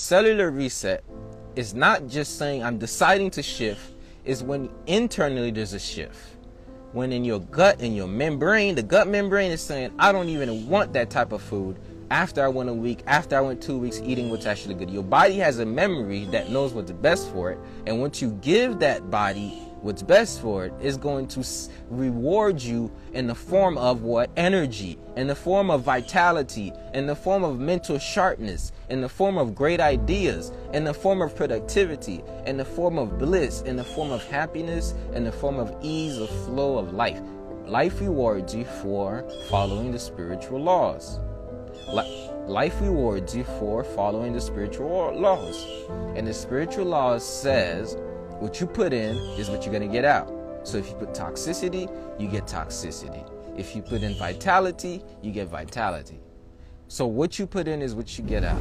cellular reset is not just saying I'm deciding to shift, is when internally there's a shift. When in your gut, in your membrane, the gut membrane is saying, I don't even want that type of food after I went a week, after I went two weeks eating what's actually good. Your body has a memory that knows what's best for it. And once you give that body what's best for it's going to reward you in the form of what? Energy, in the form of vitality, in the form of mental sharpness, in the form of great ideas, in the form of productivity, in the form of bliss, in the form of happiness, in the form of ease of flow of life. Life rewards you for following the spiritual laws. Life rewards you for following the spiritual laws. And the spiritual laws says what you put in is what you're going to get out. So if you put toxicity, you get toxicity. If you put in vitality, you get vitality. So what you put in is what you get out.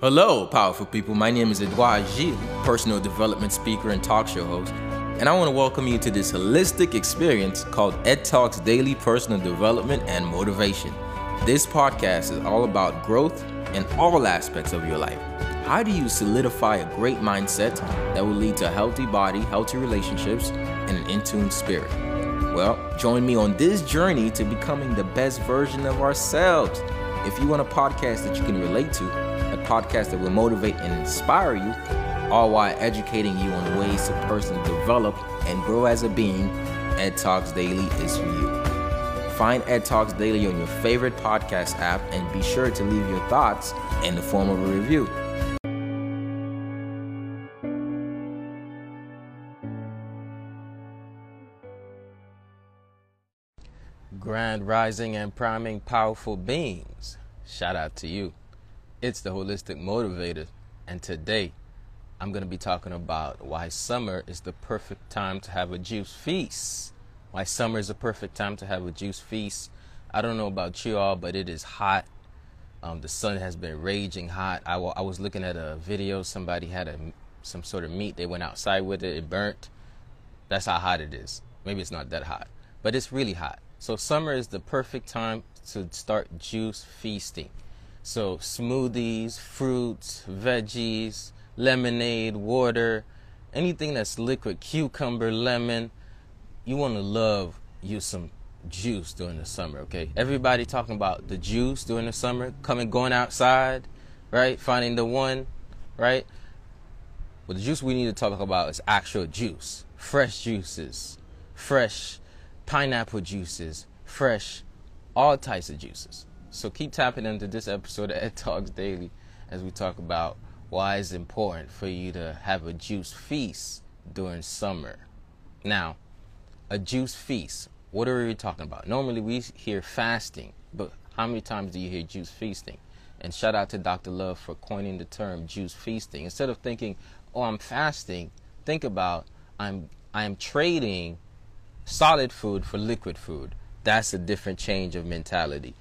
Hello, powerful people. My name is Edouard Gilles, personal development speaker and talk show host, and I want to welcome you to this holistic experience called Ed Talks Daily Personal Development and Motivation. This podcast is all about growth in all aspects of your life. How do you solidify a great mindset that will lead to a healthy body, healthy relationships, and an in tune spirit? Well, join me on this journey to becoming the best version of ourselves. If you want a podcast that you can relate to, a podcast that will motivate and inspire you, all while educating you on ways to personally develop and grow as a being, Ed Talks Daily is for you. Find Ed Talks Daily on your favorite podcast app and be sure to leave your thoughts in the form of a review. Grand rising and priming powerful beings. Shout out to you. It's the Holistic Motivator, and today I'm going to be talking about why summer is the perfect time to have a juice feast. Why summer is the perfect time to have a juice feast. I don't know about you all, but it is hot. Um, the sun has been raging hot. I, w- I was looking at a video. Somebody had a, some sort of meat. They went outside with it. It burnt. That's how hot it is. Maybe it's not that hot, but it's really hot. So summer is the perfect time to start juice feasting. So smoothies, fruits, veggies, lemonade, water, anything that's liquid, cucumber, lemon. You want to love you some juice during the summer, okay? Everybody talking about the juice during the summer, coming going outside, right? Finding the one, right? Well, the juice we need to talk about is actual juice. Fresh juices, fresh pineapple juices, fresh all types of juices. So keep tapping into this episode of Ed Talks Daily as we talk about why it's important for you to have a juice feast during summer. Now, a juice feast, what are we talking about? Normally we hear fasting, but how many times do you hear juice feasting? And shout out to Dr. Love for coining the term juice feasting. Instead of thinking, "Oh, I'm fasting," think about I'm I'm trading solid food for liquid food. That's a different change of mentality.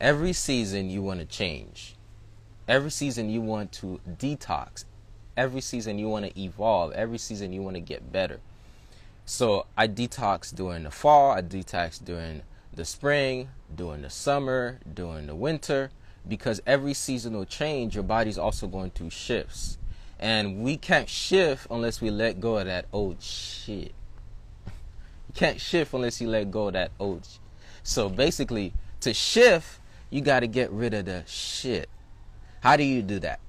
Every season you want to change. Every season you want to detox. Every season you want to evolve. Every season you want to get better. So I detox during the fall, I detox during the spring, during the summer, during the winter, because every seasonal change, your body's also going through shifts. And we can't shift unless we let go of that old shit. You can't shift unless you let go of that old. Sh- so basically, to shift, you got to get rid of the shit. How do you do that?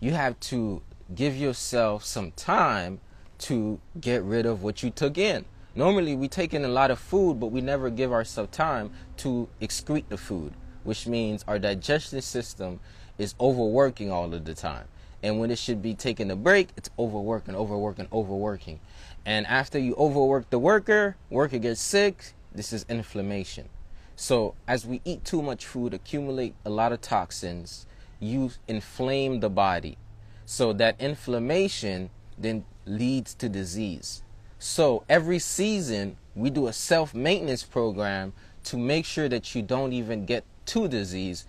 You have to give yourself some time to get rid of what you took in. Normally, we take in a lot of food, but we never give ourselves time to excrete the food, which means our digestion system is overworking all of the time. And when it should be taking a break, it's overworking, overworking, overworking. And after you overwork the worker, worker gets sick, this is inflammation. So as we eat too much food, accumulate a lot of toxins, you inflame the body. So that inflammation then leads to disease. So every season we do a self-maintenance program to make sure that you don't even get to disease.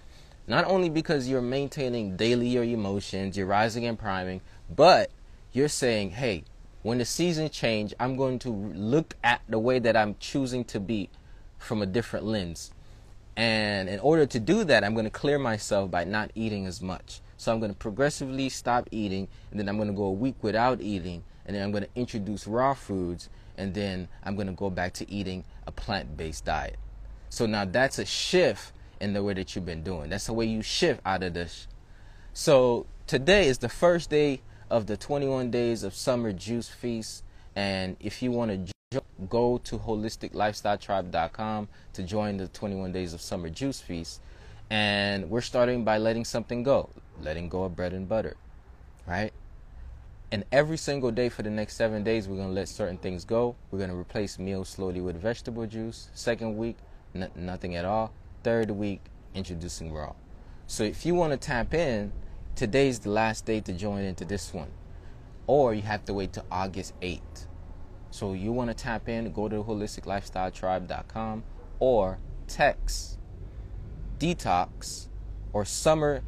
Not only because you're maintaining daily your emotions, you're rising and priming, but you're saying, hey, when the seasons change, I'm going to look at the way that I'm choosing to be from a different lens. And in order to do that, I'm going to clear myself by not eating as much. So I'm going to progressively stop eating, and then I'm going to go a week without eating, and then I'm going to introduce raw foods, and then I'm going to go back to eating a plant based diet. So now that's a shift in the way that you've been doing. That's the way you shift out of this. So today is the first day of the 21 days of summer juice feast. And if you want to go to holisticlifestyletribe.com to join the 21 days of summer juice feast. And we're starting by letting something go, letting go of bread and butter, right? And every single day for the next seven days, we're going to let certain things go. We're going to replace meals slowly with vegetable juice. Second week, n- nothing at all. Third week, introducing raw. So if you want to tap in, today's the last day to join into this one. Or you have to wait till August 8th. So you want to tap in, go to holisticlifestyletribe.com or text detox or summer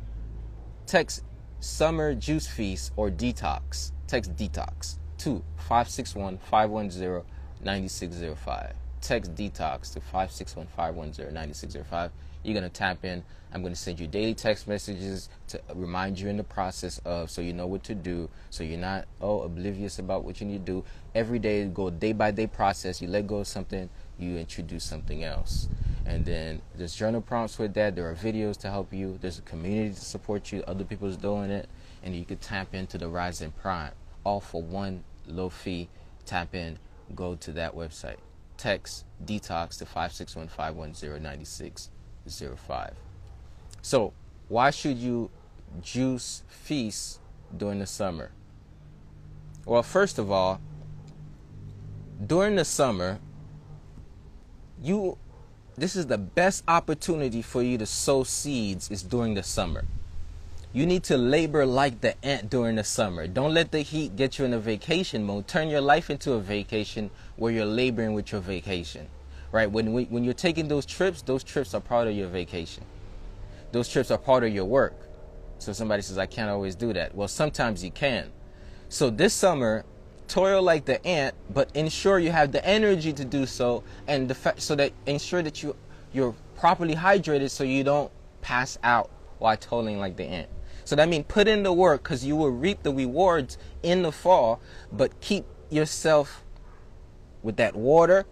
text summer juice feast or detox. Text detox to 561 510 9605. Text detox to 561 510 9605 you're going to tap in. I'm going to send you daily text messages to remind you in the process of so you know what to do. So you're not, oh, oblivious about what you need to do. Every day, go day by day process. You let go of something, you introduce something else. And then there's journal prompts with that. There are videos to help you. There's a community to support you. Other people's doing it. And you can tap into the Rising Prime. All for one low fee. Tap in, go to that website. Text detox to 561 510 05. So, why should you juice feast during the summer? Well, first of all, during the summer, you this is the best opportunity for you to sow seeds is during the summer. You need to labor like the ant during the summer. Don't let the heat get you in a vacation mode. Turn your life into a vacation where you're laboring with your vacation right? When we, when you're taking those trips, those trips are part of your vacation. Those trips are part of your work. So somebody says I can't always do that. Well, sometimes you can. So this summer, toil like the ant, but ensure you have the energy to do so, and fa- so that ensure that you you're properly hydrated so you don't pass out while toiling like the ant. So that means put in the work because you will reap the rewards in the fall, but keep yourself with that water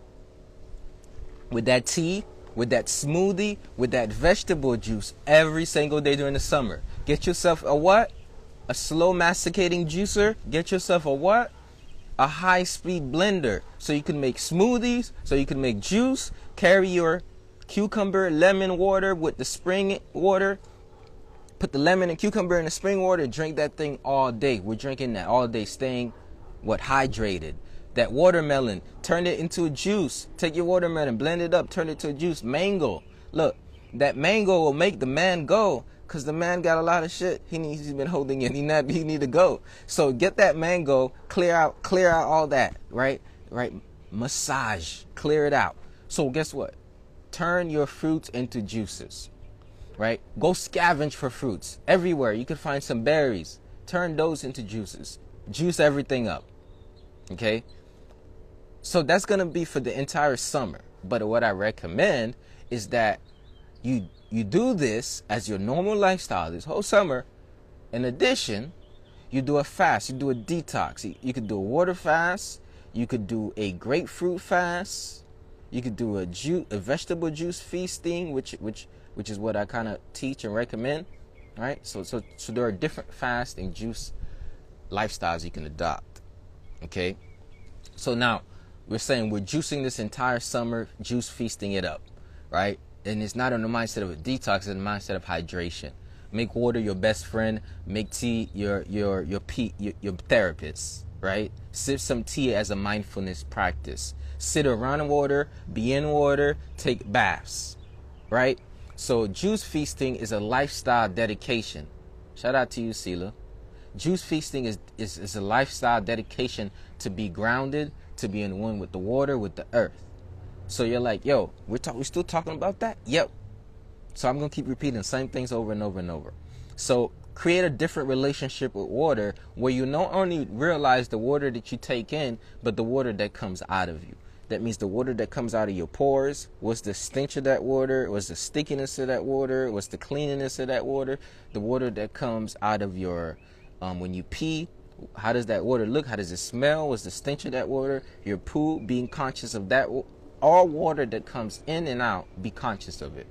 with that tea, with that smoothie, with that vegetable juice every single day during the summer. Get yourself a what? A slow masticating juicer. Get yourself a what? A high speed blender so you can make smoothies, so you can make juice. Carry your cucumber, lemon water with the spring water. Put the lemon and cucumber in the spring water. Drink that thing all day. We're drinking that all day, staying what hydrated. That watermelon, turn it into a juice. Take your watermelon, blend it up, turn it to a juice. Mango. Look, that mango will make the man go because the man got a lot of shit he needs he's been holding in. He not he need to go. So get that mango clear out clear out all that right? Right? Massage. Clear it out. So guess what? Turn your fruits into juices right? Go scavenge for fruits everywhere. You can find some berries. Turn those into juices. Juice everything up okay so that's going to be for the entire summer. But what I recommend is that you you do this as your normal lifestyle this whole summer. In addition, you do a fast, you do a detox. You could do a water fast, you could do a grapefruit fast, you could do a juice, a vegetable juice feasting, which which which is what I kind of teach and recommend, right? So so so there are different fast and juice lifestyles you can adopt. Okay? So now we're saying we're juicing this entire summer, juice feasting it up, right? And it's not in the mindset of a detox, it's in the mindset of hydration. Make water your best friend. Make tea your your your your, your therapist, right? Sip some tea as a mindfulness practice. Sit around water, be in water, take baths, right? So juice feasting is a lifestyle dedication. Shout out to you, Sela. Juice feasting is, is, is a lifestyle dedication to be grounded, to be in one with the water, with the earth. So you're like, yo, we're talk- we're still talking about that? Yep. So I'm gonna keep repeating the same things over and over and over. So create a different relationship with water where you not only realize the water that you take in, but the water that comes out of you. That means the water that comes out of your pores. What's the stench of that water? What's the stickiness of that water? What's the cleanliness of that water? The water that comes out of your, um, when you pee, how does that water look? How does it smell? What's the stench of that water? Your poo, being conscious of that. All water that comes in and out, be conscious of it.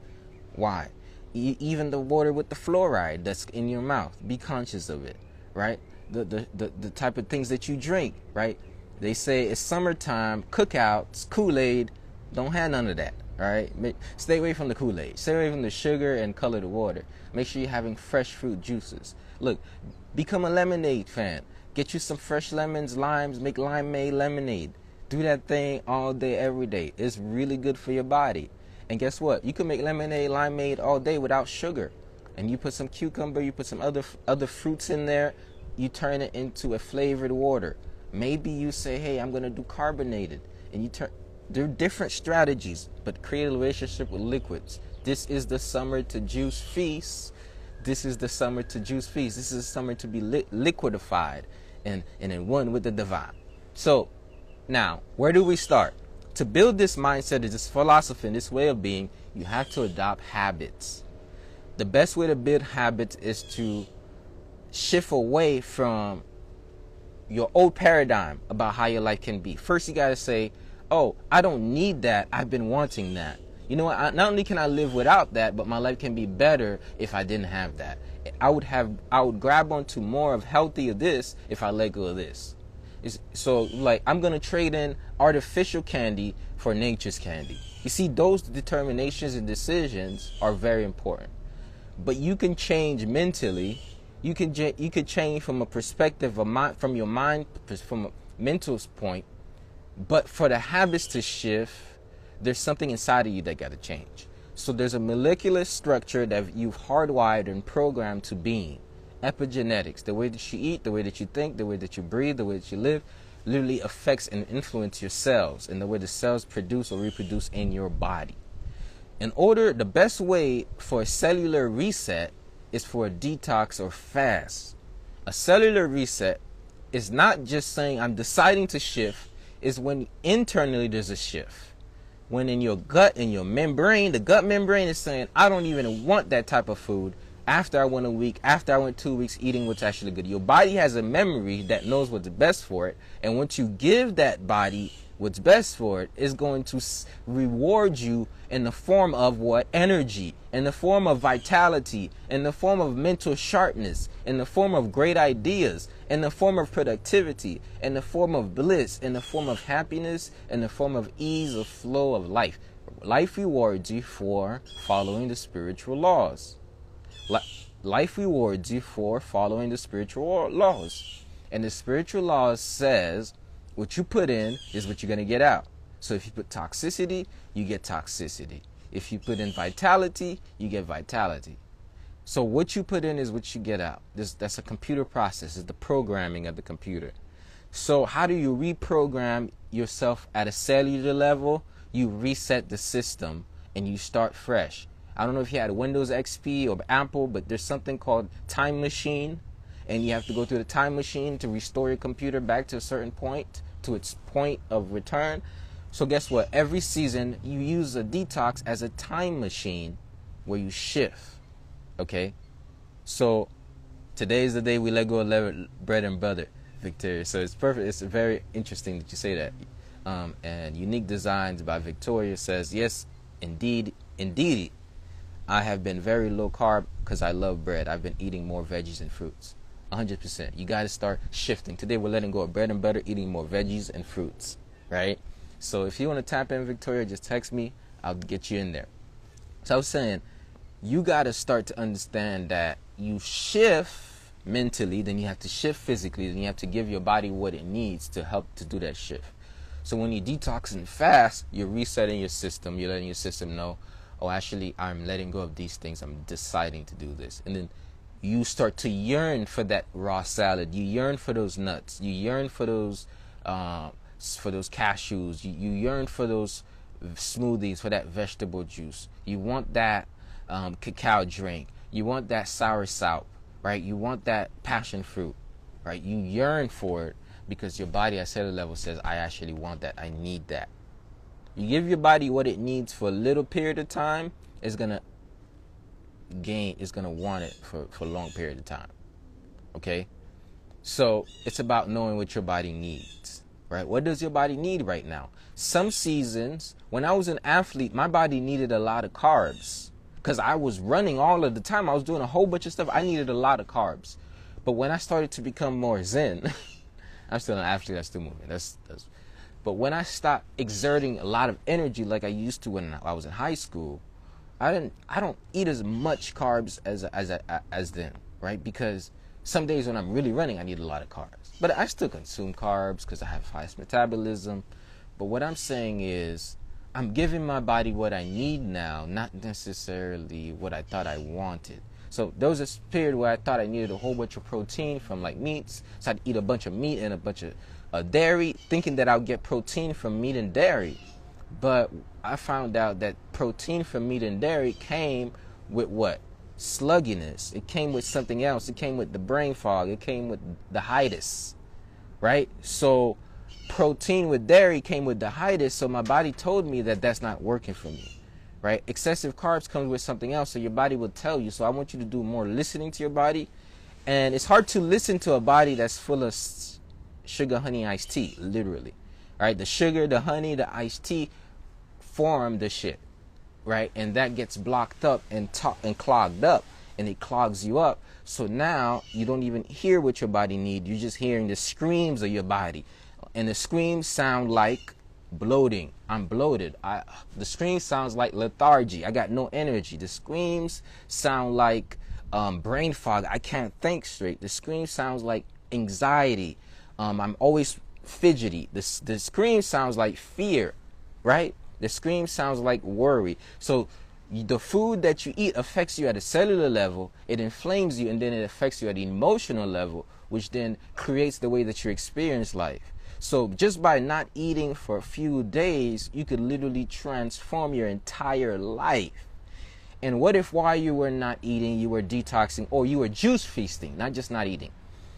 Why? even the water with the fluoride that's in your mouth be conscious of it right the, the the the type of things that you drink right they say it's summertime cookouts kool-aid don't have none of that all right stay away from the kool-aid stay away from the sugar and colored water make sure you're having fresh fruit juices look become a lemonade fan get you some fresh lemons limes make limeade lemonade do that thing all day every day it's really good for your body and guess what? You can make lemonade, limeade all day without sugar. And you put some cucumber, you put some other other fruits in there, you turn it into a flavored water. Maybe you say, "Hey, I'm going to do carbonated." And you turn there are different strategies, but create a relationship with liquids. This is the summer to juice feast. This is the summer to juice feast. This is the summer to be li- liquidified and, and in one with the divine. So, now, where do we start? to build this mindset, this philosophy, and this way of being, you have to adopt habits. The best way to build habits is to shift away from your old paradigm about how your life can be. First, you got to say, Oh, I don't need that. I've been wanting that. You know what? Not only can I live without that, but my life can be better if I didn't have that. I would have, I would grab onto more of healthy of this if I let go of this. It's, so like I'm gonna trade in artificial candy for nature's candy. You see, those determinations and decisions are very important. But you can change mentally. You can you could change from a perspective of mind, from your mind, from a mental point. But for the habits to shift, there's something inside of you that got to change. So there's a molecular structure that you've hardwired and programmed to being epigenetics, the way that you eat, the way that you think, the way that you breathe, the way that you live, literally affects and influences your cells and the way the cells produce or reproduce in your body. In order, the best way for a cellular reset is for a detox or fast. A cellular reset is not just saying I'm deciding to shift, is when internally there's a shift. When in your gut, in your membrane, the gut membrane is saying, I don't even want that type of food after I went a week, after I went two weeks eating what's actually good. Your body has a memory that knows what's best for it. And once you give that body what's best for it's going to reward you in the form of what? Energy, in the form of vitality, in the form of mental sharpness, in the form of great ideas, in the form of productivity, in the form of bliss, in the form of happiness, in the form of ease of flow of life. Life rewards you for following the spiritual laws. Life rewards you for following the spiritual laws. And the spiritual laws says what you put in is what you're going to get out. So if you put toxicity, you get toxicity. If you put in vitality, you get vitality. So what you put in is what you get out. This, that's a computer process. It's the programming of the computer. So how do you reprogram yourself at a cellular level? You reset the system and you start fresh. I don't know if you had Windows XP or Apple, but there's something called Time Machine, and you have to go through the Time Machine to restore your computer back to a certain point, to its point of return. So guess what? Every season you use a detox as a time machine where you shift. Okay? So today is the day we let go of bread and butter, Victoria. So it's perfect. It's very interesting that you say that. Um, and Unique Designs by Victoria says, yes, indeed, indeed, I have been very low carb because I love bread. I've been eating more veggies and fruits. 100%. You got to start shifting. Today we're letting go of bread and butter, eating more veggies and fruits, right? So if you want to tap in Victoria, just text me. I'll get you in there. So I was saying, you got to start to understand that you shift mentally, then you have to shift physically, then you have to give your body what it needs to help to do that shift. So when you detox and fast, you're resetting your system. You're letting your system know, oh, actually, I'm letting go of these things. I'm deciding to do this. And then you start to yearn for that raw salad. You yearn for those nuts. You yearn for those, uh, for those cashews. You, you yearn for those smoothies, for that vegetable juice. You want that um, cacao drink. You want that soursop, right? You want that passion fruit, right? You yearn for it because your body at cellular level says, I actually want that. I need that. You give your body what it needs for a little period of time, it's gonna gain, is gonna want it for, for a long period of time. Okay? So it's about knowing what your body needs. Right? What does your body need right now? Some seasons, when I was an athlete, my body needed a lot of carbs. Because I was running all of the time. I was doing a whole bunch of stuff. I needed a lot of carbs. But when I started to become more zen, I'm still an athlete, I'm still moving. That's that's but when I stopped exerting a lot of energy like I used to when I was in high school, I didn't I don't eat as much carbs as as as then, right? Because some days when I'm really running, I need a lot of carbs. But I still consume carbs because I have fast metabolism. But what I'm saying is I'm giving my body what I need now, not necessarily what I thought I wanted. So there was a period where I thought I needed a whole bunch of protein from like meats. So I'd eat a bunch of meat and a bunch of uh, dairy, thinking that I'll get protein from meat and dairy. But I found out that protein from meat and dairy came with what? Slugginess. It came with something else. It came with the brain fog. It came with the hiatus, right? So protein with dairy came with the hiatus. So my body told me that that's not working for me right? Excessive carbs comes with something else, so your body will tell you. So I want you to do more listening to your body. And it's hard to listen to a body that's full of sugar, honey, iced tea, literally. Right? The sugar, the honey, the iced tea form the shit, right? And that gets blocked up and to- and clogged up, and it clogs you up. So now you don't even hear what your body needs. You're just hearing the screams of your body, and the screams sound like bloating. I'm bloated. I the scream sounds like lethargy. I got no energy. The screams sound like um, brain fog. I can't think straight. The scream sounds like anxiety. Um, I'm always fidgety. The the scream sounds like fear, right? The scream sounds like worry. So the food that you eat affects you at a cellular level. It inflames you, and then it affects you at the emotional level, which then creates the way that you experience life. So just by not eating for a few days, you could literally transform your entire life. And what if while you were not eating, you were detoxing or you were juice feasting, not just not eating?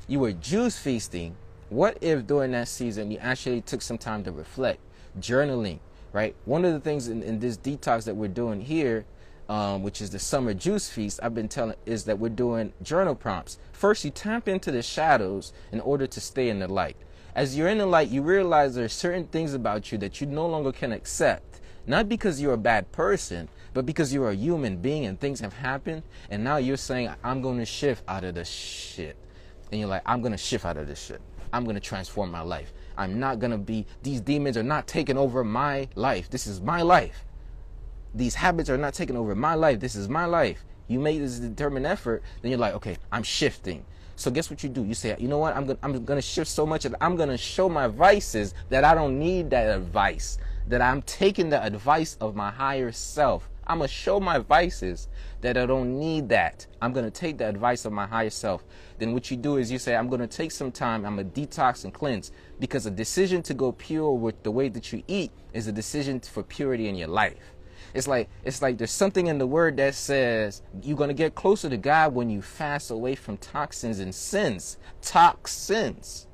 You were juice feasting. What if during that season you actually took some time to reflect, journaling, right? One of the things in, in this detox that we're doing here, um, which is the summer juice feast, I've been telling is that we're doing journal prompts. First, you tap into the shadows in order to stay in the light. As you're in the light, you realize there are certain things about you that you no longer can accept. Not because you're a bad person, but because you're a human being and things have happened. And now you're saying, I'm going to shift out of this shit. And you're like, I'm going to shift out of this shit. I'm going to transform my life. I'm not going to be, these demons are not taking over my life. This is my life. These habits are not taking over my life. This is my life. You make this determined effort, then you're like, okay, I'm shifting. So guess what you do? You say, you know what? I'm gonna I'm gonna shift so much that I'm gonna show my vices that I don't need that advice. That I'm taking the advice of my higher self. I'm gonna show my vices that I don't need that. I'm gonna take the advice of my higher self. Then what you do is you say, I'm gonna take some time. I'm gonna detox and cleanse because a decision to go pure with the way that you eat is a decision for purity in your life. It's like it's like there's something in the word that says you're gonna get closer to God when you fast away from toxins and sins. Toxins.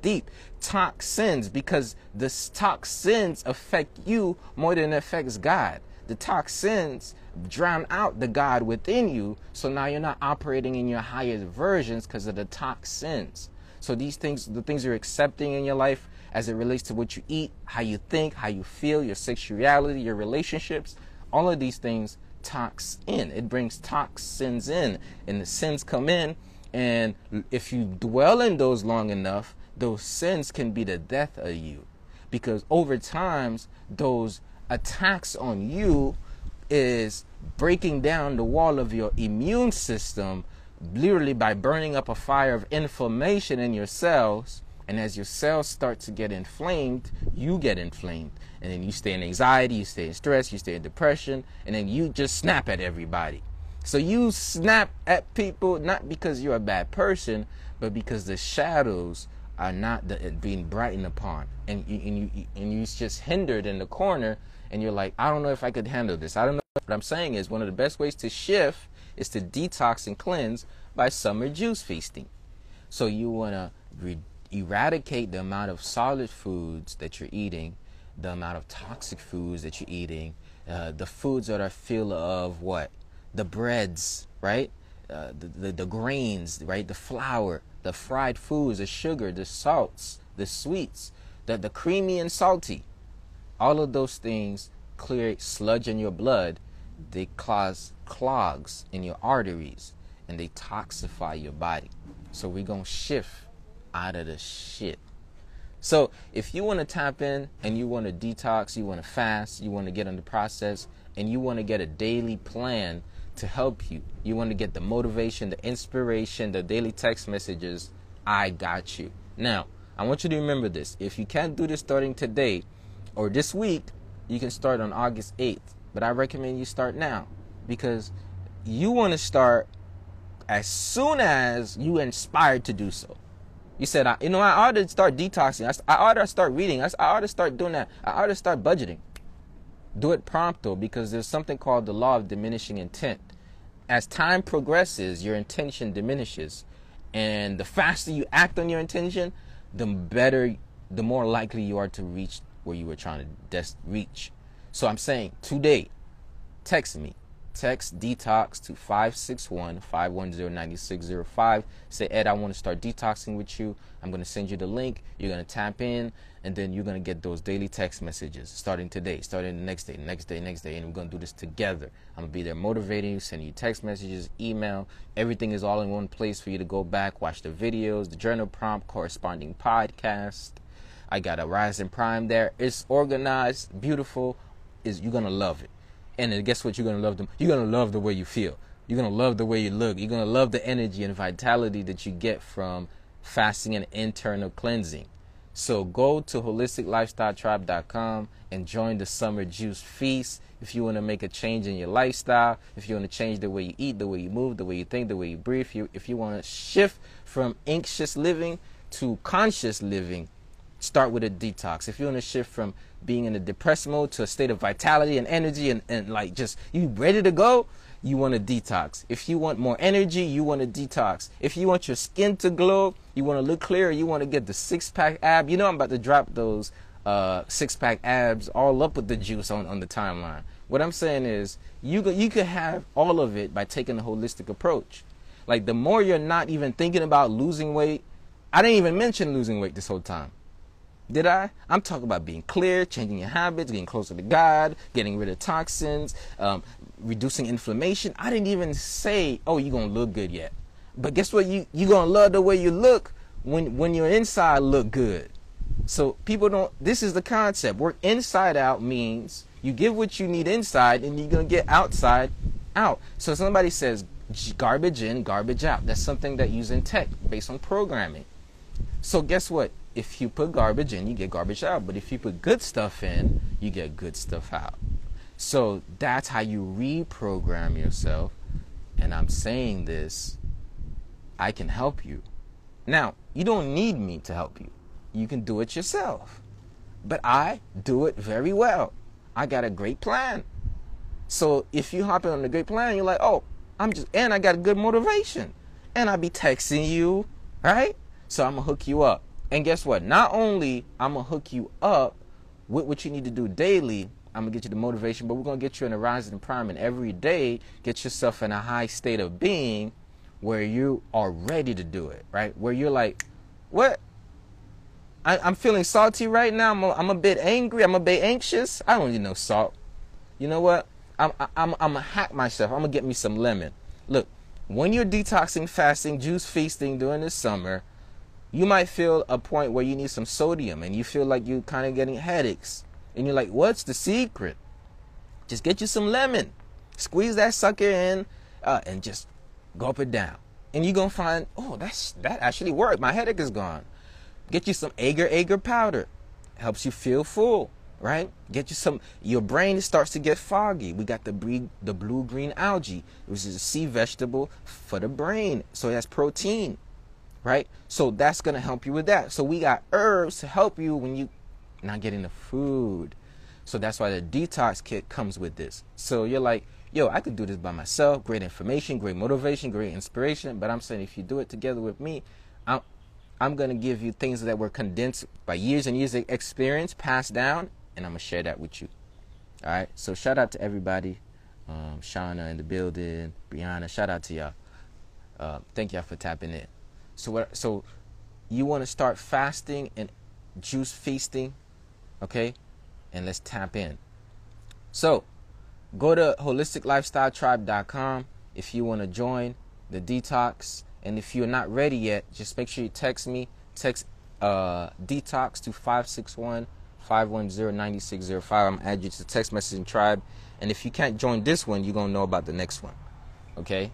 Deep toxins because the toxins affect you more than it affects God. The toxins drown out the God within you, so now you're not operating in your highest versions because of the toxins. So these things, the things you're accepting in your life, as it relates to what you eat, how you think, how you feel, your sexuality, your relationships. All of these things tox in. It brings toxins in, and the sins come in. And if you dwell in those long enough, those sins can be the death of you. Because over times, those attacks on you is breaking down the wall of your immune system literally by burning up a fire of inflammation in your cells and as your cells start to get inflamed, you get inflamed. And then you stay in anxiety, you stay in stress, you stay in depression, and then you just snap at everybody. So you snap at people not because you're a bad person, but because the shadows are not the, being brightened upon, and you, and you and you're just hindered in the corner, and you're like, I don't know if I could handle this. I don't know. What I'm saying is one of the best ways to shift is to detox and cleanse by summer juice feasting. So you want to re- eradicate the amount of solid foods that you're eating, the amount of toxic foods that you're eating, uh, the foods that are filled of what? The breads, right? Uh, the, the, the grains, right? The flour, the fried foods, the sugar, the salts, the sweets, the, the creamy and salty. All of those things clear sludge in your blood. They cause clogs in your arteries and they toxify your body. So we're going to shift out of the shit. So if you want to tap in and you want to detox, you want to fast, you want to get on the process, and you want to get a daily plan to help you, you want to get the motivation, the inspiration, the daily text messages, I got you. Now, I want you to remember this. If you can't do this starting today or this week, you can start on August 8th. But I recommend you start now because you want to start as soon as you inspired to do so. You said, you know, I ought to start detoxing. I, ought to start reading. I, ought to start doing that. I ought to start budgeting. Do it prompto because there's something called the law of diminishing intent. As time progresses, your intention diminishes. And the faster you act on your intention, the better, the more likely you are to reach where you were trying to des- reach. So I'm saying today, text me Text detox to 561 510 9605. Say, Ed, I want to start detoxing with you. I'm going to send you the link. You're going to tap in, and then you're going to get those daily text messages starting today, starting the next day, next day, next day. And we're going to do this together. I'm going to be there motivating you, sending you text messages, email. Everything is all in one place for you to go back, watch the videos, the journal prompt, corresponding podcast. I got a Rise and Prime there. It's organized, beautiful. Is you're gonna love it. And then guess what? You're gonna love them. You're gonna love the way you feel. You're gonna love the way you look. You're gonna love the energy and vitality that you get from fasting and internal cleansing. So go to holisticlifestyletribe.com and join the summer juice feast. If you want to make a change in your lifestyle, if you want to change the way you eat, the way you move, the way you think, the way you breathe, if you, if you want to shift from anxious living to conscious living, start with a detox. If you want to shift from being in a depressed mode to a state of vitality and energy and, and like just you ready to go, you want to detox. If you want more energy, you want to detox. If you want your skin to glow, you want to look clear, you want to get the six pack ab. You know I'm about to drop those uh, six pack abs all up with the juice on, on the timeline. What I'm saying is you could, you could have all of it by taking a holistic approach. Like the more you're not even thinking about losing weight, I didn't even mention losing weight this whole time. Did I? I'm talking about being clear, changing your habits, getting closer to God, getting rid of toxins, um, reducing inflammation. I didn't even say, oh, you're going to look good yet. But guess what? You, you're going to love the way you look when, when your inside look good. So people don't, this is the concept. Work inside out means you give what you need inside and you're going to get outside out. So somebody says garbage in, garbage out. That's something that use in tech based on programming. So guess what? If you put garbage in, you get garbage out. But if you put good stuff in, you get good stuff out. So that's how you reprogram yourself. And I'm saying this, I can help you. Now, you don't need me to help you. You can do it yourself. But I do it very well. I got a great plan. So if you hop in on a great plan, you're like, oh, I'm just, and I got a good motivation. And I be texting you, right? So I'm gonna hook you up. And guess what? Not only I'm gonna hook you up with what you need to do daily, I'm gonna get you the motivation, but we're gonna get you in a rising prime and every day get yourself in a high state of being where you are ready to do it, right? Where you're like, what? I, am feeling salty right now. I'm a, I'm a bit angry. I'm a bit anxious. I don't need no salt. You know what? I'm, I'm, I'm gonna hack myself. I'm gonna get me some lemon. Look, when you're detoxing, fasting, juice feasting during the summer, you might feel a point where you need some sodium and you feel like you're kind of getting headaches. And you're like, what's the secret? Just get you some lemon, squeeze that sucker in, uh, and just gulp it down. And you're gonna find, oh, that's that actually worked. My headache is gone. Get you some agar agar powder, helps you feel full, right? Get you some. Your brain starts to get foggy. We got the the blue green algae, which is a sea vegetable for the brain, so it has protein right? So that's going to help you with that. So we got herbs to help you when you not getting the food. So that's why the detox kit comes with this. So you're like, yo, I could do this by myself. Great information, great motivation, great inspiration. But I'm saying if you do it together with me, I'm I'm gonna give you things that were condensed by years and years of experience passed down, and I'm gonna share that with you. All right. So shout out to everybody. Um, Shauna in the building, Brianna. Shout out to y'all. Uh, thank y'all for tapping in. So what? So you want to start fasting and juice feasting, okay? And let's tap in. So go to holisticlifestyletribe.com if you want to join the detox. And if you're not ready yet, just make sure you text me. Text uh, detox to 561 510 9605. I'm add you to the text messaging tribe. And if you can't join this one, you're going to know about the next one. Okay?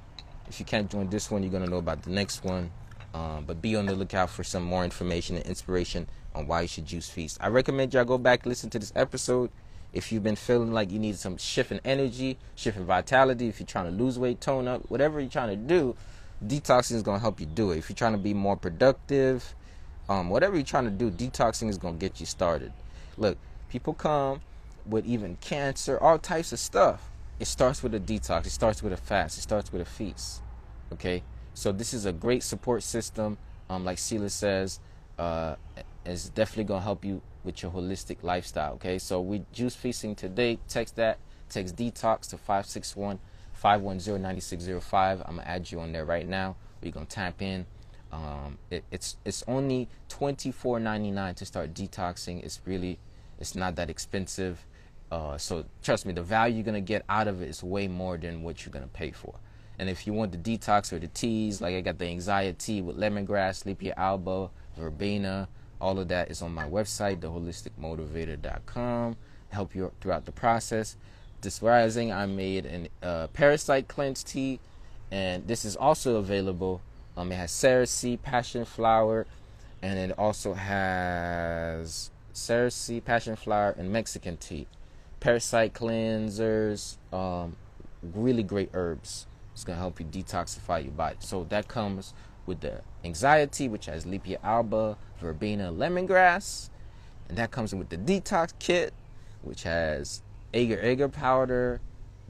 If you can't join this one, you're going to know about the next one. Um, but be on the lookout for some more information and inspiration on why you should juice feast. I recommend y'all go back listen to this episode if you've been feeling like you need some shift in energy, shift in vitality, if you're trying to lose weight, tone up, whatever you're trying to do, detoxing is going to help you do it. If you're trying to be more productive, um, whatever you're trying to do, detoxing is going to get you started. Look, people come with even cancer, all types of stuff. It starts with a detox, it starts with a fast, it starts with a feast. Okay? So this is a great support system. Um, like Sela says, uh, it's definitely gonna help you with your holistic lifestyle. Okay, so we juice feasting today. Text that. Text detox to 561 510 9605. I'm gonna add you on there right now. We're gonna tap in. Um, it, it's it's only twenty four ninety nine to start detoxing. It's really it's not that expensive. Uh, so trust me, the value you're gonna get out of it is way more than what you're gonna pay for. And if you want the detox or the teas, like I got the anxiety tea with lemongrass, Lippia alba, verbena, all of that is on my website, theholisticmotivator.com. Help you throughout the process. This rising, I made a uh, parasite cleanse tea, and this is also available. Um, it has cerasee, passion flower, and it also has cerasee, passion flower, and Mexican tea. Parasite cleansers, um, really great herbs. It's gonna help you detoxify your body. So that comes with the anxiety, which has Lippia alba, verbena, lemongrass, and that comes in with the detox kit, which has agar agar powder,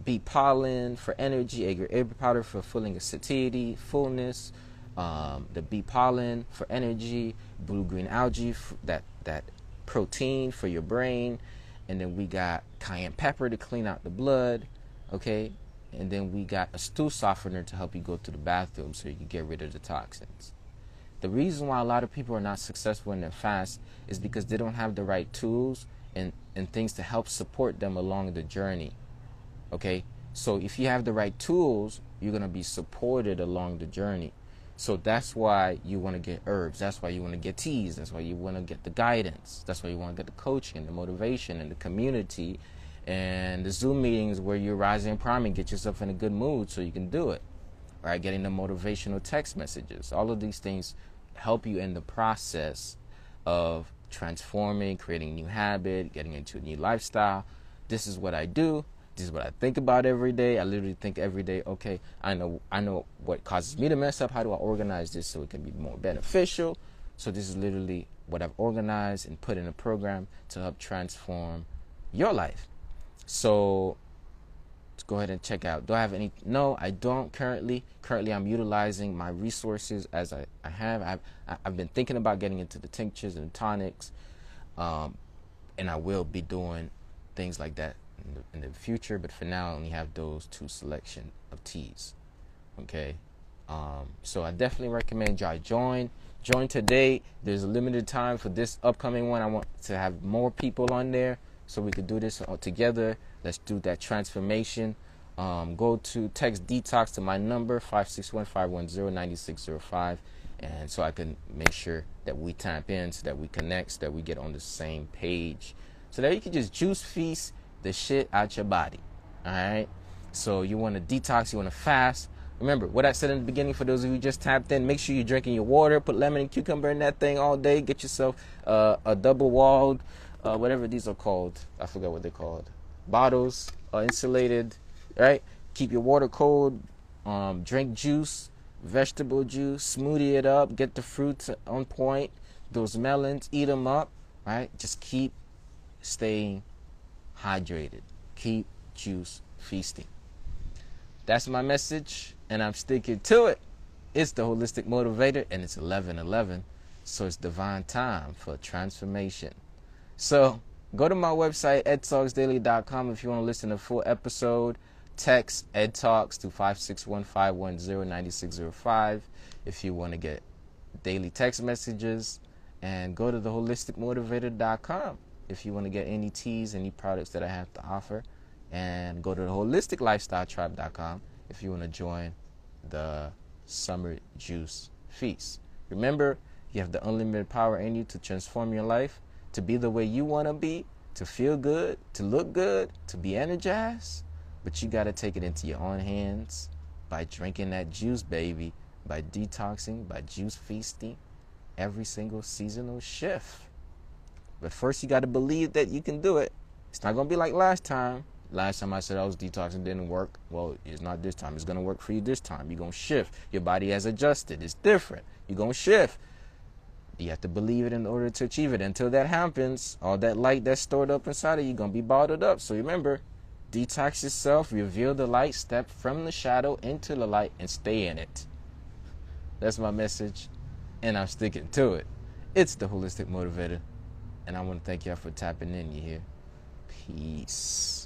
bee pollen for energy, agar agar powder for filling of satiety, fullness, um, the bee pollen for energy, blue green algae that that protein for your brain, and then we got cayenne pepper to clean out the blood. Okay, and then we got a stool softener to help you go to the bathroom so you can get rid of the toxins. The reason why a lot of people are not successful in their fast is because they don't have the right tools and, and things to help support them along the journey. Okay? So if you have the right tools, you're going to be supported along the journey. So that's why you want to get herbs. That's why you want to get teas. That's why you want to get the guidance. That's why you want to get the coaching, the motivation, and the community and the Zoom meetings where you're rising and priming, get yourself in a good mood so you can do it. Right, getting the motivational text messages. All of these things help you in the process of transforming, creating a new habit, getting into a new lifestyle. This is what I do. This is what I think about every day. I literally think every day, okay, I know I know what causes me to mess up. How do I organize this so it can be more beneficial? So this is literally what I've organized and put in a program to help transform your life. So let's go ahead and check out. Do I have any? No, I don't currently. Currently, I'm utilizing my resources as I, I have. I've, I've been thinking about getting into the tinctures and tonics, um, and I will be doing things like that in the, in the, future. But for now, I only have those two selection of teas. Okay. Um, so I definitely recommend y'all join. Join today. There's a limited time for this upcoming one. I want to have more people on there so we could do this all together. Let's do that transformation. Um, go to text detox to my number 561-510-9605 and so I can make sure that we tap in so that we connect so that we get on the same page. So that you can just juice feast the shit out your body all right? So you want to detox you want to fast. Remember what I said in the beginning for those of you just tapped in make sure you're drinking your water put lemon and cucumber in that thing all day. Get yourself uh, a double walled uh, whatever these are called. I forgot what they're called. Bottles, uh, insulated, right? Keep your water cold. Um, drink juice, vegetable juice, smoothie it up, get the fruits on point. Those melons, eat them up, right? Just keep staying hydrated. Keep juice feasting. That's my message, and I'm sticking to it. It's the Holistic Motivator, and it's 11:11, so it's divine time for transformation. So go to my website edtalksdaily.com if you want to listen to full episode. Text Ed Talks to 561-510-9605 if you want to get daily text messages, and go to the holisticmotivator.com if you want to get any teas, any products that I have to offer, and go to the holisticlifestyletribe.com if you want to join the summer juice feast. Remember, you have the unlimited power in you to transform your life, to be the way you want to be, to feel good, to look good, to be energized. But you got to take it into your own hands by drinking that juice, baby, by detoxing, by juice feasting every single seasonal shift. But first, you got to believe that you can do it. It's not going to be like last time. Last time I said I was detoxing didn't work. Well, it's not this time. It's going to work for you this time. You're going to shift. Your body has adjusted. It's different. You're going to shift. You have to believe it in order to achieve it. Until that happens, all that light that's stored up inside of you to be bottled up. So remember, detox yourself, reveal the light, step from the shadow into the light, and stay in it. That's my message, and I'm sticking to it. It's the Holistic Motivator, and I want to thank y'all for tapping in. You hear? Peace.